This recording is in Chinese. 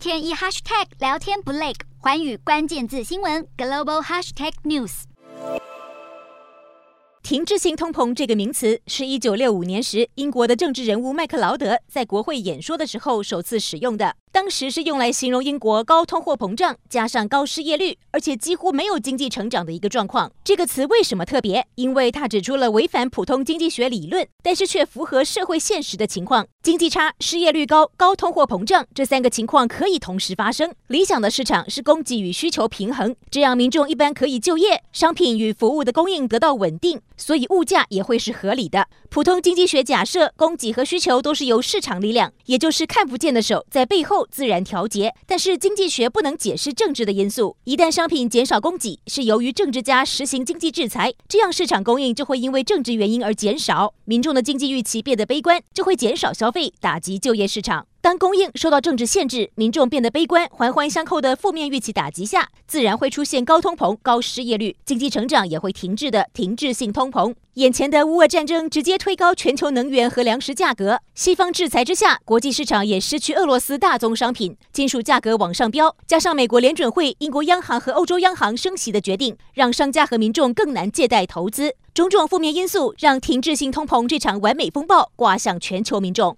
天一 hashtag 聊天不累，环宇关键字新闻 global hashtag news。停滞性通膨这个名词是一九六五年时英国的政治人物麦克劳德在国会演说的时候首次使用的。当时是用来形容英国高通货膨胀加上高失业率，而且几乎没有经济成长的一个状况。这个词为什么特别？因为它指出了违反普通经济学理论，但是却符合社会现实的情况：经济差、失业率高、高通货膨胀这三个情况可以同时发生。理想的市场是供给与需求平衡，这样民众一般可以就业，商品与服务的供应得到稳定，所以物价也会是合理的。普通经济学假设供给和需求都是由市场力量，也就是看不见的手在背后 自然调节，但是经济学不能解释政治的因素。一旦商品减少供给，是由于政治家实行经济制裁，这样市场供应就会因为政治原因而减少。民众的经济预期变得悲观，就会减少消费，打击就业市场。当供应受到政治限制，民众变得悲观，环环相扣的负面预期打击下，自然会出现高通膨、高失业率，经济成长也会停滞的停滞性通膨。眼前的乌俄战争直接推高全球能源和粮食价格，西方制裁之下，国际市场也失去俄罗斯大宗商品，金属价格往上飙，加上美国联准会、英国央行和欧洲央行升息的决定，让商家和民众更难借贷投资。种种负面因素让停滞性通膨这场完美风暴刮向全球民众。